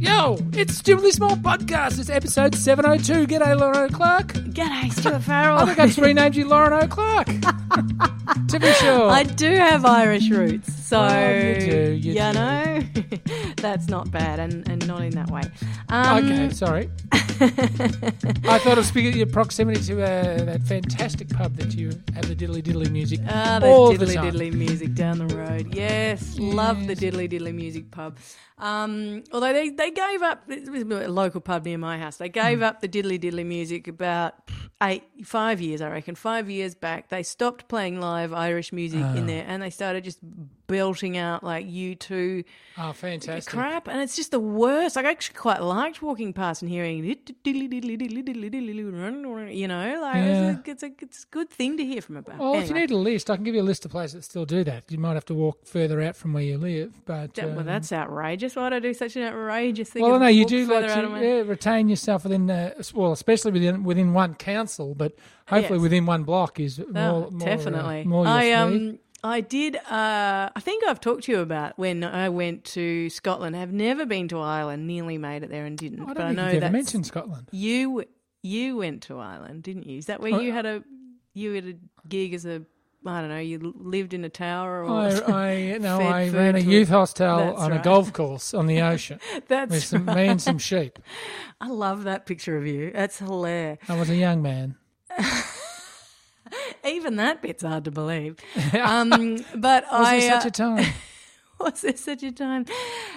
Yo, it's Stupidly Small Podcast. It's episode 702. G'day, Lauren O'Clark. G'day, Stuart Farrell. I think I just renamed you Lauren O'Clark. to be sure. I do have Irish roots, so Well, you do, you do. know that's not bad, and, and not in that way. Um, okay, sorry. I thought of speaking your proximity to uh, that fantastic pub that you have the diddly diddly music Ah, the diddly diddly music down the road. Yes, love the diddly diddly music pub. Um, although they, they gave up, it was a local pub near my house, they gave up the diddly diddly music about eight, five years, I reckon, five years back. They stopped playing live Irish music Ah. in there and they started just belting out like you 2 Oh, fantastic. crap. And it's just the worst. Like, I actually quite liked walking past and hearing, you know, like Yeah. it's, a, it's, a, it's a good thing to hear from a band. Well, if you need a list, I can give you a list of places that still do that. You might have to walk further out from where you live, but That- well, um, that's outrageous. Why'd I do such an outrageous thing? Well, no, you do like further out of to yeah, retain yourself within, uh, well, especially within within one council, but hopefully Yes. within one block is Oh, more, more definitely. Uh, more I um I did. Uh, I think I've talked to you about when I went to Scotland. I've never been to Ireland. Nearly made it there and didn't. I don't but I know you've mentioned Scotland. you. You went to Ireland, didn't you? Is that where Oh, you had a you had a gig as a I don't know. You lived in a tower or I, I no, I ran a youth hostel That's on a golf course on the ocean with that's. some, me and some sheep. I love that picture of you. That's hilarious. I was a young man. Even that bit's hard to believe. Um, but I Was I there uh, such a time? was there such a time?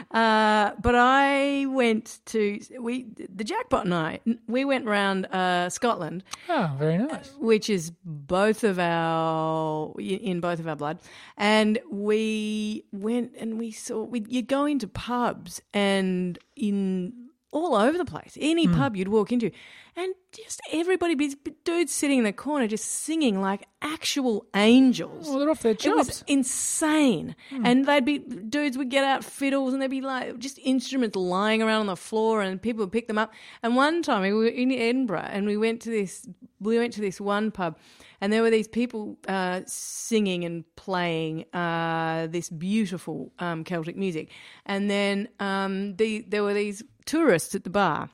Uh, but I went to we the jackpot and I we went round uh, Scotland, Oh, very nice. which is both of our in both of our blood, and we went and we saw we you go into pubs and in all over the place, any Hmm. pub you'd walk into, and just everybody, be dudes sitting in the corner just singing like actual angels. Well, they're off their It was chops. insane. And they'd be, dudes would get out fiddles and there'd be like just instruments lying around on the floor and people would pick them up. And one time we were in Edinburgh and we went to this, we went to this one pub and there were these people uh, singing and playing uh, this beautiful um, Celtic music. And then um, the, there were these tourists at the bar.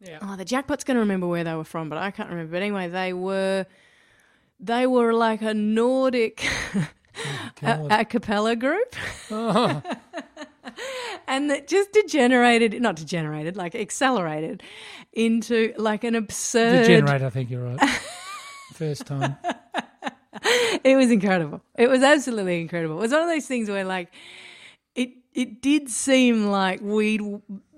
Yeah. Oh, the jackpot's going to remember where they were from, but I can't remember. But anyway, they were they were like a Nordic oh, a, a cappella group, Oh, and that just degenerated, not degenerated, like accelerated into like an absurd. degenerate, I think you're right. First time. It was incredible. It was absolutely incredible. It was one of those things where like it it did seem like we'd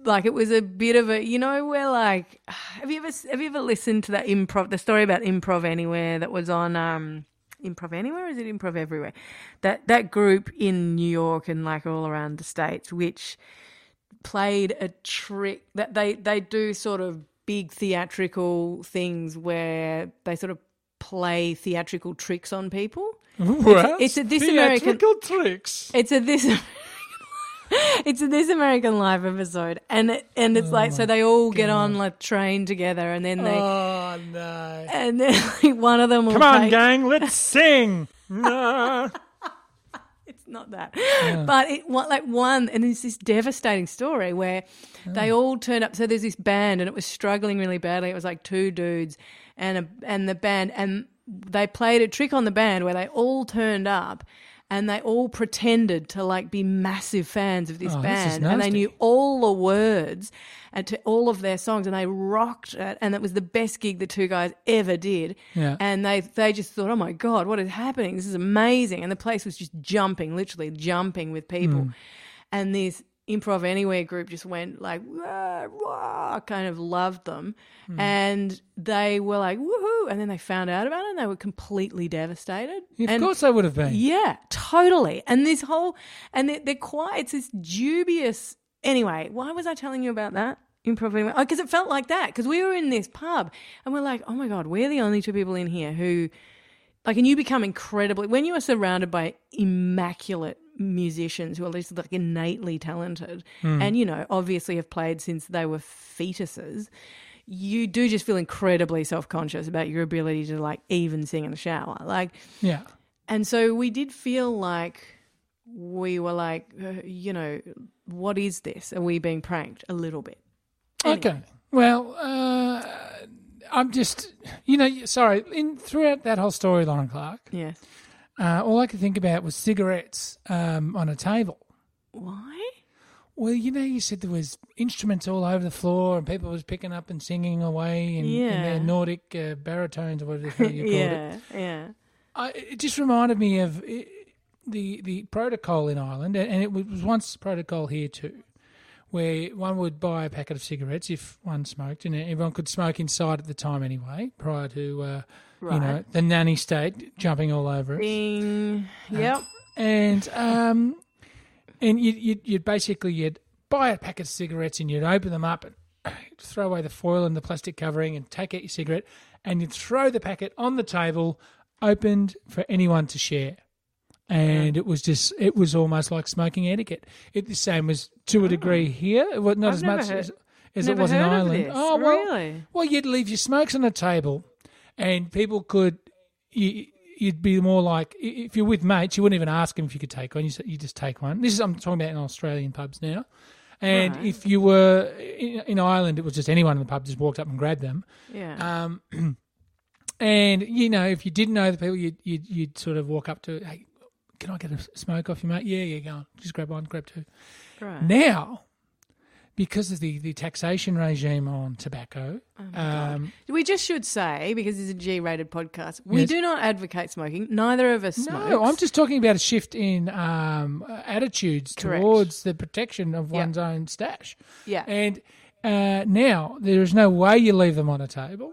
like it was a bit of a you know where like have you ever have you ever listened to that improv the story about improv anywhere that was on um improv anywhere or is it improv everywhere that that group in New York and like all around the states which played a trick that they they do sort of big theatrical things where they sort of play theatrical tricks on people What? it's a this American- tricks. it's a this it's this American Life episode, and it, and it's oh like so they all get on like train together, and then they Oh, no. and then like, one of them will Come on, take- gang, let's sing. No. It's not that, but it what like one, and it's this devastating story where they all turned up. So there's this band, and it was struggling really badly. It was like two dudes and a and the band, and they played a trick on the band where they all turned up. And they all pretended to like be massive fans of this Oh, this band, and they knew all the words and to all of their songs, and they rocked it. And it was the best gig the two guys ever did. Yeah. And they they just thought, oh my god, what is happening? This is amazing. And the place was just jumping, literally jumping with people. Hmm. And this improv anywhere group just went like, wah, wah, kind of loved them, Hmm. and they were like, woohoo! And then they found out about it, and they were completely devastated. Of and course they would have been. yeah, totally. And this whole, and they're, they're quite, it's this dubious. Anyway, why was I telling you about that? Improv because it felt like that. Because we were in this pub and we're like, oh my God, we're the only two people in here who, like, and you become incredibly, when you are surrounded by immaculate musicians who are just like innately talented and, you know, obviously have played since they were fetuses, you do just feel incredibly self conscious about your ability to, like, even sing in the shower. Like, Yeah. and so we did feel like we were like, uh, you know, what is this? Are we being pranked? A little bit. Anyway. Okay. Well, uh, I'm just, you know, sorry. In throughout that whole story, Lauren Clark, Yes. Uh, all I could think about was cigarettes um, on a table. Why? Well, you know, you said there was instruments all over the floor, and people was picking up and singing away in, in their Nordic uh, baritones or whatever you called it. yeah, yeah. It just reminded me of the the protocol in Ireland, and and it was once protocol here too, where one would buy a packet of cigarettes if one smoked, and everyone could smoke inside at the time anyway, prior to uh, you know the nanny state jumping all over us. Bing. Yep. and um, and you you you'd basically you'd buy a packet of cigarettes and you'd open them up and throw away the foil and the plastic covering and take out your cigarette and you'd throw the packet on the table, opened for anyone to share. And it was just, it was almost like smoking etiquette. It the same as to a degree here, well, not Oh. I've as never much heard- as, as it Never was in heard of Ireland. this. Oh well, Really? well, you'd leave your smokes on the table, and people could. You, you'd be more like if you're with mates, you wouldn't even ask them if you could take one. You, you just take one. This is I'm talking about in Australian pubs now. And Right. if you were in, in Ireland, it was just anyone in the pub just walked up and grabbed them. Yeah. Um, and you know, if you didn't know the people, you'd, you'd you'd sort of walk up to, hey, can I get a smoke off you, mate? Yeah, yeah, go on, just grab one, grab two. right. Now, because of the, the taxation regime on tobacco, Oh um, We just should say, because it's a G rated podcast, we Yes. do not advocate smoking. Neither of us smokes. no, I'm just talking about a shift in um, attitudes Correct. towards the protection of one's own stash. Yeah. And uh, now there is no way you leave them on a table.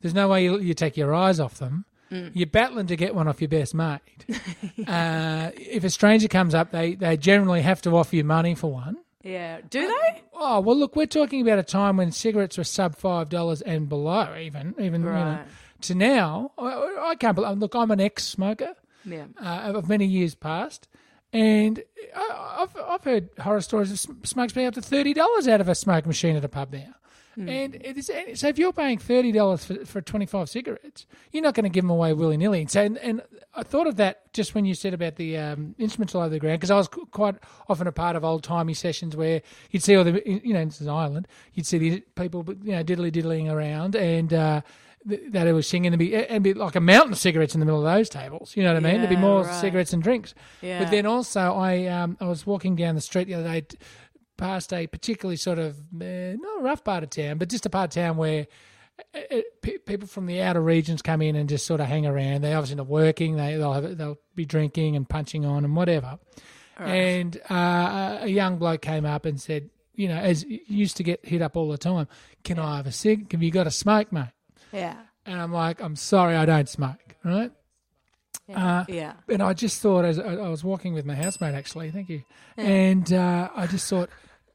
There's no way you, you take your eyes off them. Mm. You're battling to get one off your best mate. uh, if a stranger comes up, they, they generally have to offer you money for one. Yeah. Do they? Oh well, look, we're talking about a time when cigarettes were sub five dollars and below, even even you know, to now. I, I can't believe. Look, I'm an ex-smoker Yeah. uh, of many years past, and I, I've I've heard horror stories of sm- smokes being up to thirty dollars out of a smoke machine at a pub now. And it is, so if you're paying thirty dollars for for twenty five cigarettes, you're not going to give them away willy nilly. So and, and I thought of that just when you said about the um, instruments all over the ground because I was quite often a part of old timey sessions where you'd see all the you know this is Ireland, you'd see the people you know diddly diddling around and. Uh, that it was singing to be and be like a mountain of cigarettes in the middle of those tables. You know what I mean? There'd be more right. cigarettes and drinks. Yeah. But then also, I um, I was walking down the street the other day, past a particularly sort of uh, not a rough part of town, but just a part of town where uh, uh, pe- people from the outer regions come in and just sort of hang around. They obviously not working. They they'll have, they'll be drinking and punching on and whatever. And uh, a young bloke came up and said, you know, as used to get hit up all the time. Can I have a cig? Have you got a smoke, mate? Yeah. And I'm like, I'm sorry, I don't smoke. Right? Yeah. Uh, yeah. And I just thought, as I I was walking with my housemate, actually, thank you, and uh, I just thought,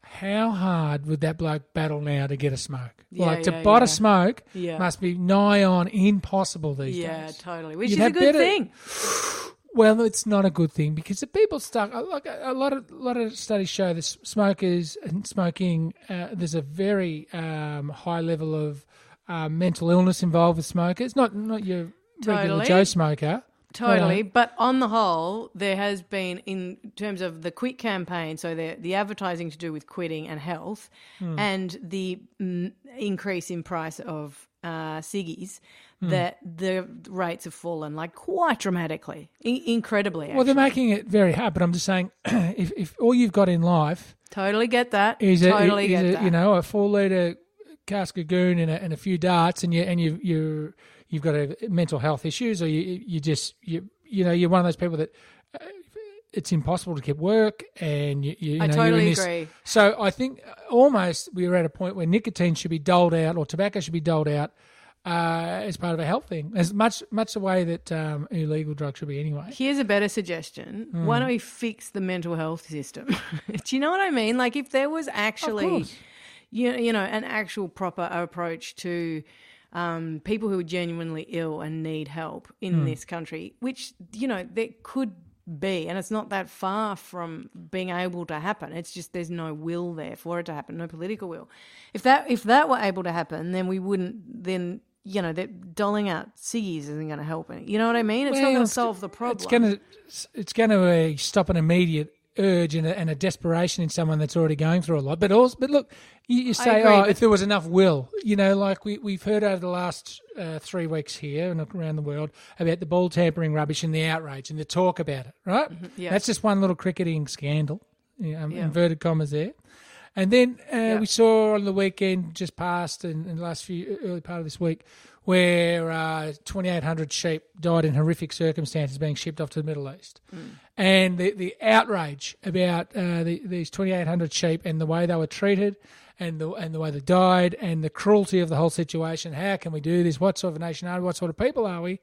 how hard would that bloke battle now to get a smoke? Yeah, like to yeah, bite yeah. a smoke Yeah. must be nigh on impossible these days. Yeah, totally. Which You'd is a good better- thing. Well, it's not a good thing because the people stuck. uh, Like a, lot of a lot of studies show that smokers and smoking. Uh, there's a very um, high level of uh, mental illness involved with smokers. Not not your regular Joe smoker. Totally, But, but on the whole, there has been in terms of the quit campaign, so the the advertising to do with quitting and health, Hmm. and the mm, increase in price of uh, ciggies, Hmm. that the rates have fallen like quite dramatically, I- incredibly. Well, they're making it very hard, but I'm just saying, if, if all you've got in life totally get that. is a, totally is get a that. you know a four liter cask of goon and a, and a few darts, and you and you you you've got a mental health issues, or you you just you you know you're one of those people that uh, it's impossible to keep work, and you, you, you I know, totally agree. So I think almost we are at a point where nicotine should be doled out, or tobacco should be doled out. Uh, as part of a health thing, as much much the way that um, illegal drugs should be anyway. Here's a better suggestion. Hmm. Why don't we fix the mental health system? Do you know what I mean? Like if there was actually. You you know, an actual proper approach to um, people who are genuinely ill and need help in Hmm. this country, which you know there could be, and it's not that far from being able to happen. It's just there's no will there for it to happen, no political will. If that if that were able to happen, then we wouldn't then. you know, that doling out ciggies isn't going to help any. You know what I mean? It's not going to solve the problem. It's going to it's going to uh, stop an immediate urge and a, and a desperation in someone that's already going through a lot. But also, but look, you, you say, agree, oh, if there was enough will, you know, like we we've heard over the last uh, three weeks here and around the world about the ball tampering rubbish and the outrage and the talk about it. Right? yeah. That's just one little cricketing scandal. Yeah, um, Yeah. Inverted commas there. And then uh, Yeah. we saw on the weekend just past and, in the last few early part of this week where uh, 2,800 sheep died in horrific circumstances being shipped off to the Middle East. And the, the outrage about uh, the, these 2,800 sheep and the way they were treated and the, and the way they died and the cruelty of the whole situation. How can we do this? What sort of nation are we? What sort of people are we?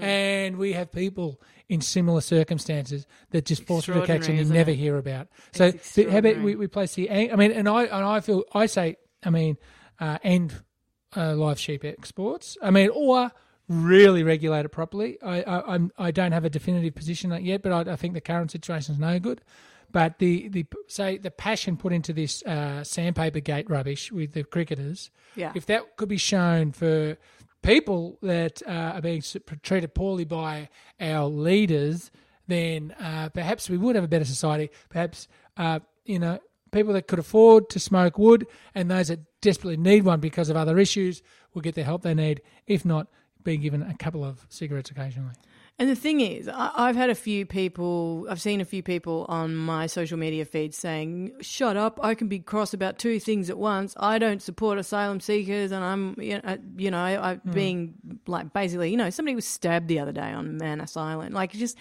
And we have people in similar circumstances that just fall through the cracks and you never it? hear about. So It's how about we, we place the I mean, and I and I feel I say I mean, uh, end uh, live sheep exports. I mean, or really regulate it properly. I I, I'm, I don't have a definitive position on it yet, but I, I think the current situation is no good. But the, the say the passion put into this uh, sandpaper gate rubbish with the cricketers, Yeah. if that could be shown for people that uh, are being treated poorly by our leaders, then uh, perhaps we would have a better society. Perhaps uh, you know people that could afford to smoke would, and those that desperately need one because of other issues will get the help they need. If not, being given a couple of cigarettes occasionally. And the thing is, I, I've had a few people, I've seen a few people on my social media feed saying, "Shut up! I can be cross about two things at once. I don't support asylum seekers, and I'm, you know, I- you know, I, being like basically, you know, somebody was stabbed the other day on Manus Island. Like, just,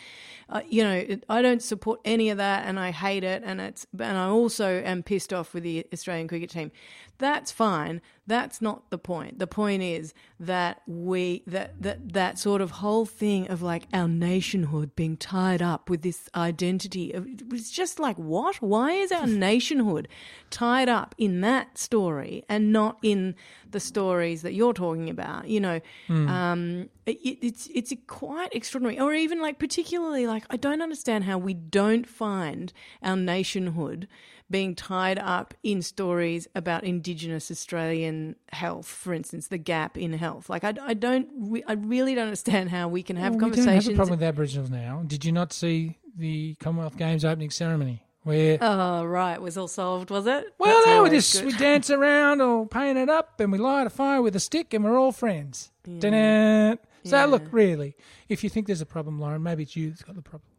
uh, you know, it, I don't support any of that, and I hate it, and it's, and I also am pissed off with the Australian cricket team. That's fine. That's not the point. The point is that we that that that sort of whole thing of like our nationhood being tied up with this identity of it was just like what? Why is our nationhood tied up in that story and not in the stories that you're talking about? You know, um, it, it's it's quite extraordinary. Or even like particularly like I don't understand how we don't find our nationhood being tied up in stories about Indigenous Australian health, for instance, the gap in health. Like I, I don't, re- I really don't understand how we can have Well, we don't have a problem with Aboriginals now. Did you not see the Commonwealth Games opening ceremony where? oh right, it was all solved, was it? Well, That's no, we just good. we dance around or paint it up and we light a fire with a stick and we're all friends. Dun-dun. So Yeah. look, really, if you think there's a problem, Lauren, maybe it's you that's got the problem.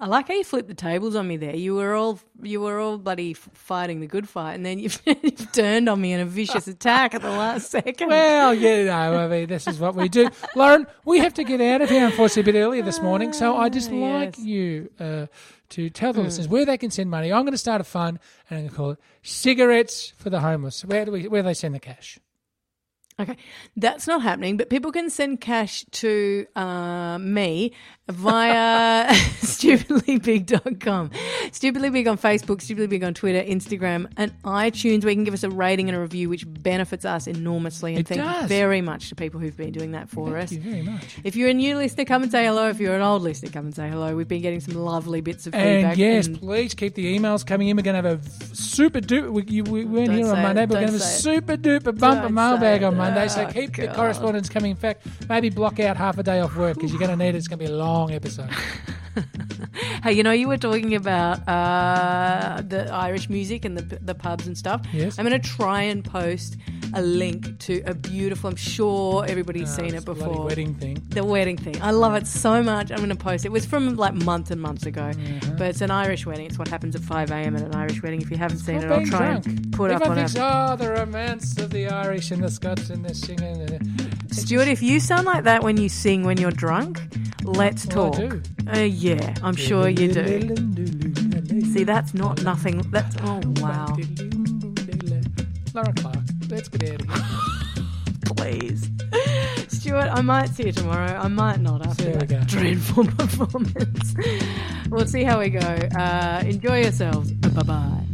I like how you flipped the tables on me there. You were all you were all bloody fighting the good fight, and then you've, you've turned on me in a vicious attack at the last second. Well, you know, I mean, this is what we do. Lauren, we have to get out of here, unfortunately, a bit earlier this morning. So I just Ah, like yes. You uh, to tell the listeners where they can send money. I'm going to start a fund, and I'm going to call it Cigarettes for the Homeless. Where do we? Where do they send the cash? Okay, that's not happening, but people can send cash to uh, me via stupidlybig.com. Stupidly Big on Facebook, Stupidly Big on Twitter, Instagram, and iTunes, where you can give us a rating and a review, which benefits us enormously. And It thank you very much to people who've been doing that for us. Thank you very much. If you're a new listener, come and say hello. If you're an old listener, come and say hello. We've been getting some lovely bits of feedback. And yes, and- please keep the emails coming in. We're going to have a super duper. we, we, weren't here on Monday, it, but we're going to have a super duper bumper mailbag on. Monday. So Oh, keep the God. correspondence coming. In fact, maybe block out half a day off work because you're going to need it. It's going to be a long episode. Hey, you know, you were talking about uh, the Irish music and the, the pubs and stuff. Yes. I'm going to try and post a link to a beautiful, I'm sure everybody's seen it before. wedding thing. The wedding thing. I love it so much. I'm going to post it. It was from like months and months ago, Mm-hmm. but it's an Irish wedding. It's what happens at 5 a.m. at an Irish wedding. If you haven't seen it, I'll try drunk. and put up on thinks, oh, the romance of the Irish and the Scots and the singing. Stuart, if you sound like that when you sing when you're drunk, let's Well, I talk. do. Uh, yeah, I'm sure you do. See, that's not nothing. That's oh wow. Laura Clark, let's get out of here. Please, Stuart. I might see you tomorrow. I might not after There that dreadful performance. we'll see how we go. Uh, enjoy yourselves. Bye bye.